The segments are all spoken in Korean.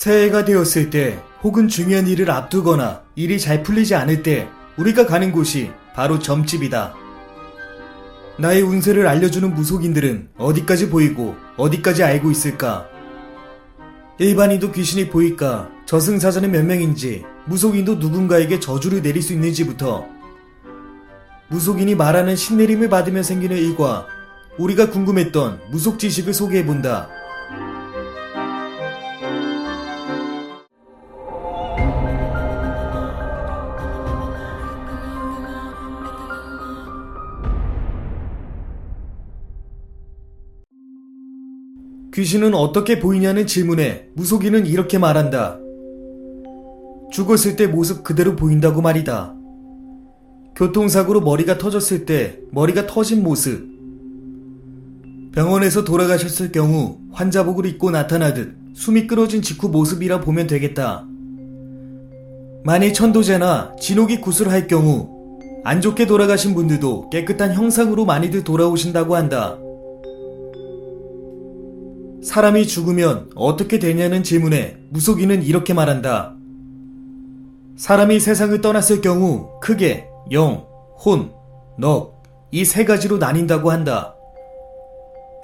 새해가 되었을 때 혹은 중요한 일을 앞두거나 일이 잘 풀리지 않을 때 우리가 가는 곳이 바로 점집이다. 나의 운세를 알려주는 무속인들은 어디까지 보이고 어디까지 알고 있을까? 일반인도 귀신이 보일까? 저승사자는 몇 명인지, 무속인도 누군가에게 저주를 내릴 수 있는지부터, 무속인이 말하는 신내림을 받으면 생기는 일과 우리가 궁금했던 무속 지식을 소개해본다. 귀신은 어떻게 보이냐는 질문에 무속인은 이렇게 말한다. 죽었을 때 모습 그대로 보인다고 말이다. 교통사고로 머리가 터졌을 때 머리가 터진 모습. 병원에서 돌아가셨을 경우 환자복을 입고 나타나듯 숨이 끊어진 직후 모습이라 보면 되겠다. 만일 천도제나 진옥이 구술할 경우 안 좋게 돌아가신 분들도 깨끗한 형상으로 많이들 돌아오신다고 한다. 사람이 죽으면 어떻게 되냐는 질문에 무속인은 이렇게 말한다. 사람이 세상을 떠났을 경우 크게 영, 혼, 넉, 이 세 가지로 나뉜다고 한다.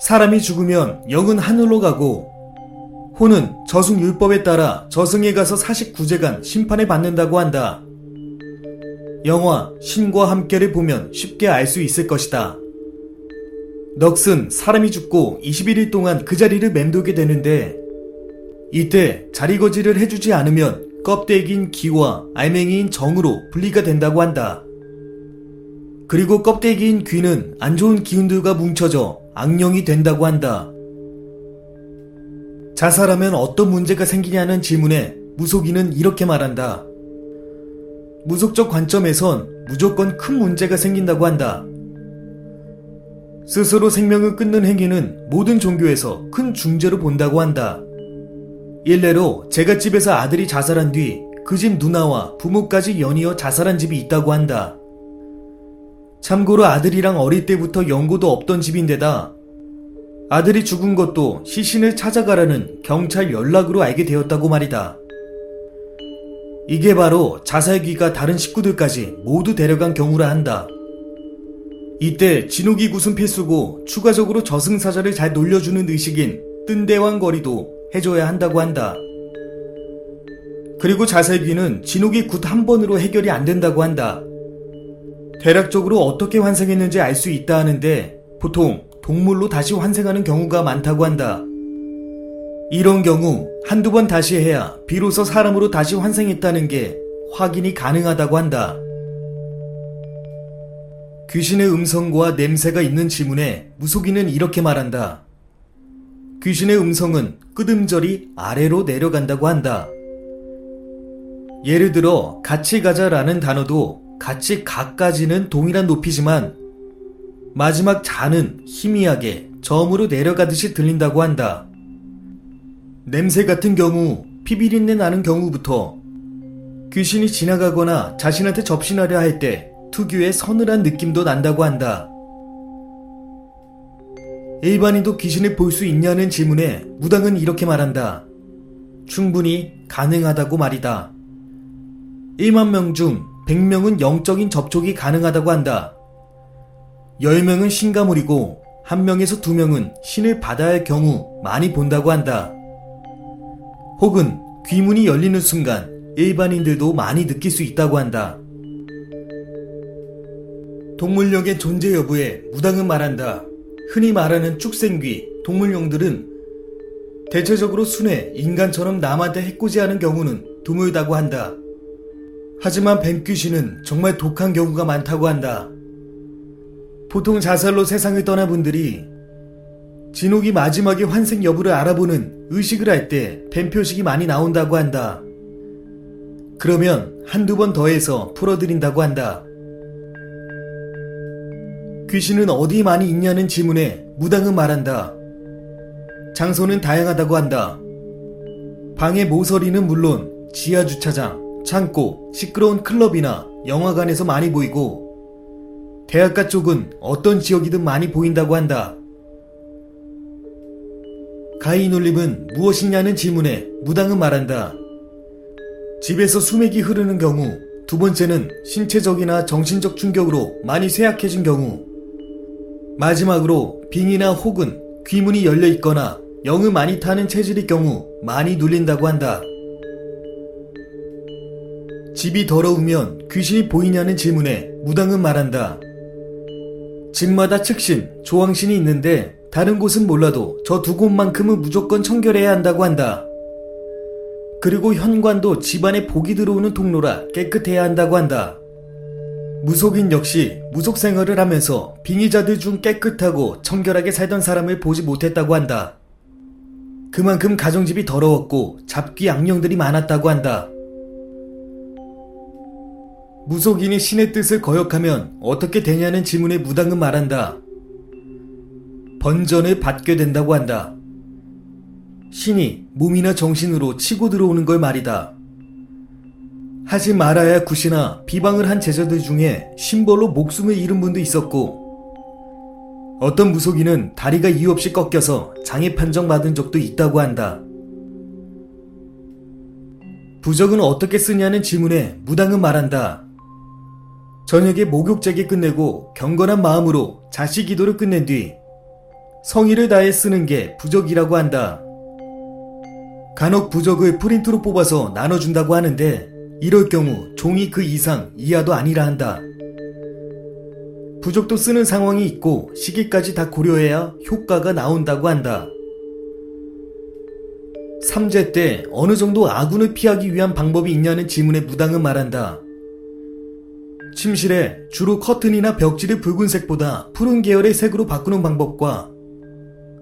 사람이 죽으면 영은 하늘로 가고, 혼은 저승율법에 따라 저승에 가서 49재간 심판을 받는다고 한다. 영화 신과 함께를 보면 쉽게 알 수 있을 것이다. 넋은 사람이 죽고 21일 동안 그 자리를 맴돌게 되는데 이때 자리 거지를 해주지 않으면 껍데기인 기와 알맹이인 정으로 분리가 된다고 한다. 그리고 껍데기인 귀는 안 좋은 기운들과 뭉쳐져 악령이 된다고 한다. 자살하면 어떤 문제가 생기냐는 질문에 무속인은 이렇게 말한다. 무속적 관점에선 무조건 큰 문제가 생긴다고 한다. 스스로 생명을 끊는 행위는 모든 종교에서 큰 중죄로 본다고 한다. 일례로 제가 집에서 아들이 자살한 뒤 그 집 누나와 부모까지 연이어 자살한 집이 있다고 한다. 참고로 아들이랑 어릴 때부터 연고도 없던 집인데다 아들이 죽은 것도 시신을 찾아가라는 경찰 연락으로 알게 되었다고 말이다. 이게 바로 자살귀가 다른 식구들까지 모두 데려간 경우라 한다. 이때 진오귀굿은 필수고 추가적으로 저승사자를 잘 놀려주는 의식인 뜬대왕거리도 해줘야 한다고 한다. 그리고 자살귀는 진오귀굿 한 번으로 해결이 안 된다고 한다. 대략적으로 어떻게 환생했는지 알 수 있다 하는데 보통 동물로 다시 환생하는 경우가 많다고 한다. 이런 경우 한두 번 다시 해야 비로소 사람으로 다시 환생했다는 게 확인이 가능하다고 한다. 귀신의 음성과 냄새가 있는 지문에 무속인은 이렇게 말한다. 귀신의 음성은 끄듬절이 아래로 내려간다고 한다. 예를 들어 같이 가자라는 단어도 같이 가까지는 동일한 높이지만 마지막 자는 희미하게 점으로 내려가듯이 들린다고 한다. 냄새 같은 경우 피비린내 나는 경우부터 귀신이 지나가거나 자신한테 접신하려 할 때 특유의 서늘한 느낌도 난다고 한다. 일반인도 귀신을 볼 수 있냐는 질문에 무당은 이렇게 말한다. 충분히 가능하다고 말이다. 1만 명 중 100명은 영적인 접촉이 가능하다고 한다. 10명은 신가물이고 1명에서 2명은 신을 받아야 할 경우 많이 본다고 한다. 혹은 귀문이 열리는 순간 일반인들도 많이 느낄 수 있다고 한다. 동물력의 존재 여부에 무당은 말한다. 흔히 말하는 축생귀, 동물용들은 대체적으로 순해 인간처럼 남한테 해코지하는 경우는 드물다고 한다. 하지만 뱀귀신은 정말 독한 경우가 많다고 한다. 보통 자살로 세상을 떠난 분들이 진옥이 마지막에 환생 여부를 알아보는 의식을 할 때 뱀 표식이 많이 나온다고 한다. 그러면 한두 번 더해서 풀어드린다고 한다. 귀신은 어디 많이 있냐는 질문에 무당은 말한다. 장소는 다양하다고 한다. 방의 모서리는 물론 지하 주차장, 창고, 시끄러운 클럽이나 영화관에서 많이 보이고 대학가 쪽은 어떤 지역이든 많이 보인다고 한다. 가인올림은 무엇이냐는 질문에 무당은 말한다. 집에서 수맥이 흐르는 경우, 두 번째는 신체적이나 정신적 충격으로 많이 쇠약해진 경우, 마지막으로 빙이나 혹은 귀문이 열려 있거나 영을 많이 타는 체질의 경우 많이 눌린다고 한다. 집이 더러우면 귀신이 보이냐는 질문에 무당은 말한다. 집마다 측신, 조항신이 있는데 다른 곳은 몰라도 저 두 곳만큼은 무조건 청결해야 한다고 한다. 그리고 현관도 집안에 복이 들어오는 통로라 깨끗해야 한다고 한다. 무속인 역시 무속 생활을 하면서 빙의자들 중 깨끗하고 청결하게 살던 사람을 보지 못했다고 한다. 그만큼 가정집이 더러웠고 잡귀 악령들이 많았다고 한다. 무속인이 신의 뜻을 거역하면 어떻게 되냐는 질문에 무당은 말한다. 번전을 받게 된다고 한다. 신이 몸이나 정신으로 치고 들어오는 걸 말이다. 하지 말아야 굿이나 비방을 한 제자들 중에 심벌로 목숨을 잃은 분도 있었고, 어떤 무속인은 다리가 이유 없이 꺾여서 장애 판정 받은 적도 있다고 한다. 부적은 어떻게 쓰냐는 질문에 무당은 말한다. 저녁에 목욕제기 끝내고 경건한 마음으로 자식 기도를 끝낸 뒤 성의를 다해 쓰는 게 부적이라고 한다. 간혹 부적을 프린트로 뽑아서 나눠준다고 하는데 이럴 경우 종이 그 이상 이하도 아니라 한다. 부적도 쓰는 상황이 있고 시기까지 다 고려해야 효과가 나온다고 한다. 삼재 때 어느 정도 아군을 피하기 위한 방법이 있냐는 질문에 무당은 말한다. 침실에 주로 커튼이나 벽지를 붉은색보다 푸른 계열의 색으로 바꾸는 방법과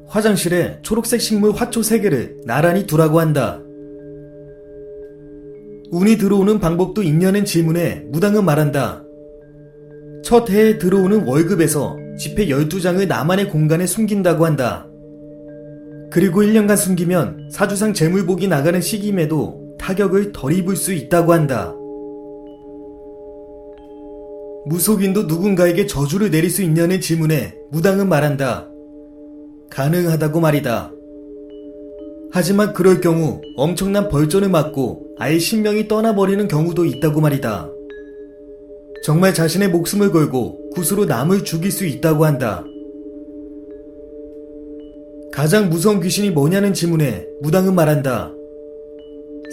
화장실에 초록색 식물 화초 3개를 나란히 두라고 한다. 운이 들어오는 방법도 있냐는 질문에 무당은 말한다. 첫 해에 들어오는 월급에서 지폐 12장을 나만의 공간에 숨긴다고 한다. 그리고 1년간 숨기면 사주상 재물복이 나가는 시기임에도 타격을 덜 입을 수 있다고 한다. 무속인도 누군가에게 저주를 내릴 수 있냐는 질문에 무당은 말한다. 가능하다고 말이다. 하지만 그럴 경우 엄청난 벌전을 맞고 아예 신명이 떠나버리는 경우도 있다고 말이다. 정말 자신의 목숨을 걸고 굿으로 남을 죽일 수 있다고 한다. 가장 무서운 귀신이 뭐냐는 질문에 무당은 말한다.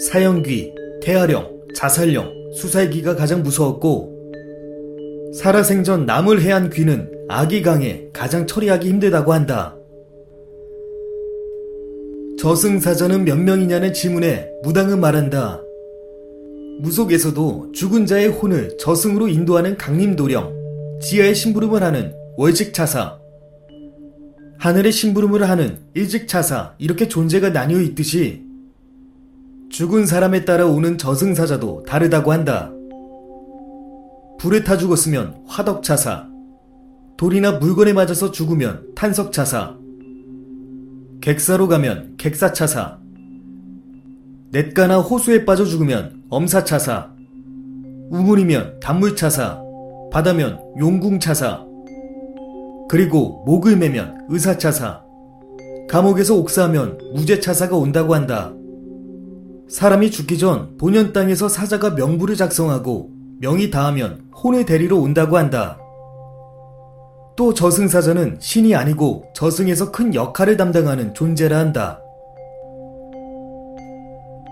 사형귀, 태아령, 자살령, 수살기가 가장 무서웠고 살아생전 남을 해한 귀는 악이 강해 가장 처리하기 힘들다고 한다. 저승사자는 몇 명이냐는 질문에 무당은 말한다. 무속에서도 죽은 자의 혼을 저승으로 인도하는 강림도령, 지하의 심부름을 하는 월직차사, 하늘의 심부름을 하는 일직차사 이렇게 존재가 나뉘어 있듯이 죽은 사람에 따라 오는 저승사자도 다르다고 한다. 불에 타 죽었으면 화덕차사, 돌이나 물건에 맞아서 죽으면 탄석차사, 객사로 가면 객사차사, 냇가나 호수에 빠져 죽으면 엄사차사, 우물이면 단물차사, 바다면 용궁차사, 그리고 목을 매면 의사차사, 감옥에서 옥사하면 무죄차사가 온다고 한다. 사람이 죽기 전 본연 땅에서 사자가 명부를 작성하고 명이 닿으면 혼을 데리러 온다고 한다. 또 저승사자는 신이 아니고 저승에서 큰 역할을 담당하는 존재라 한다.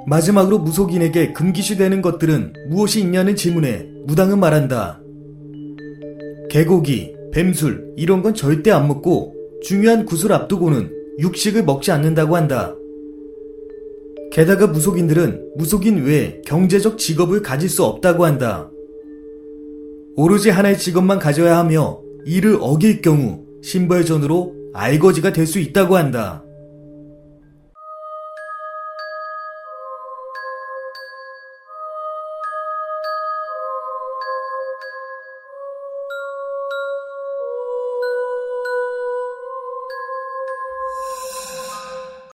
마지막으로 무속인에게 금기시 되는 것들은 무엇이 있냐는 질문에 무당은 말한다. 개고기, 뱀술, 이런 건 절대 안 먹고 중요한 구슬 앞두고는 육식을 먹지 않는다고 한다. 게다가 무속인들은 무속인 외에 경제적 직업을 가질 수 없다고 한다. 오로지 하나의 직업만 가져야 하며 이를 어길 경우 신벌전으로 알거지가 될 수 있다고 한다.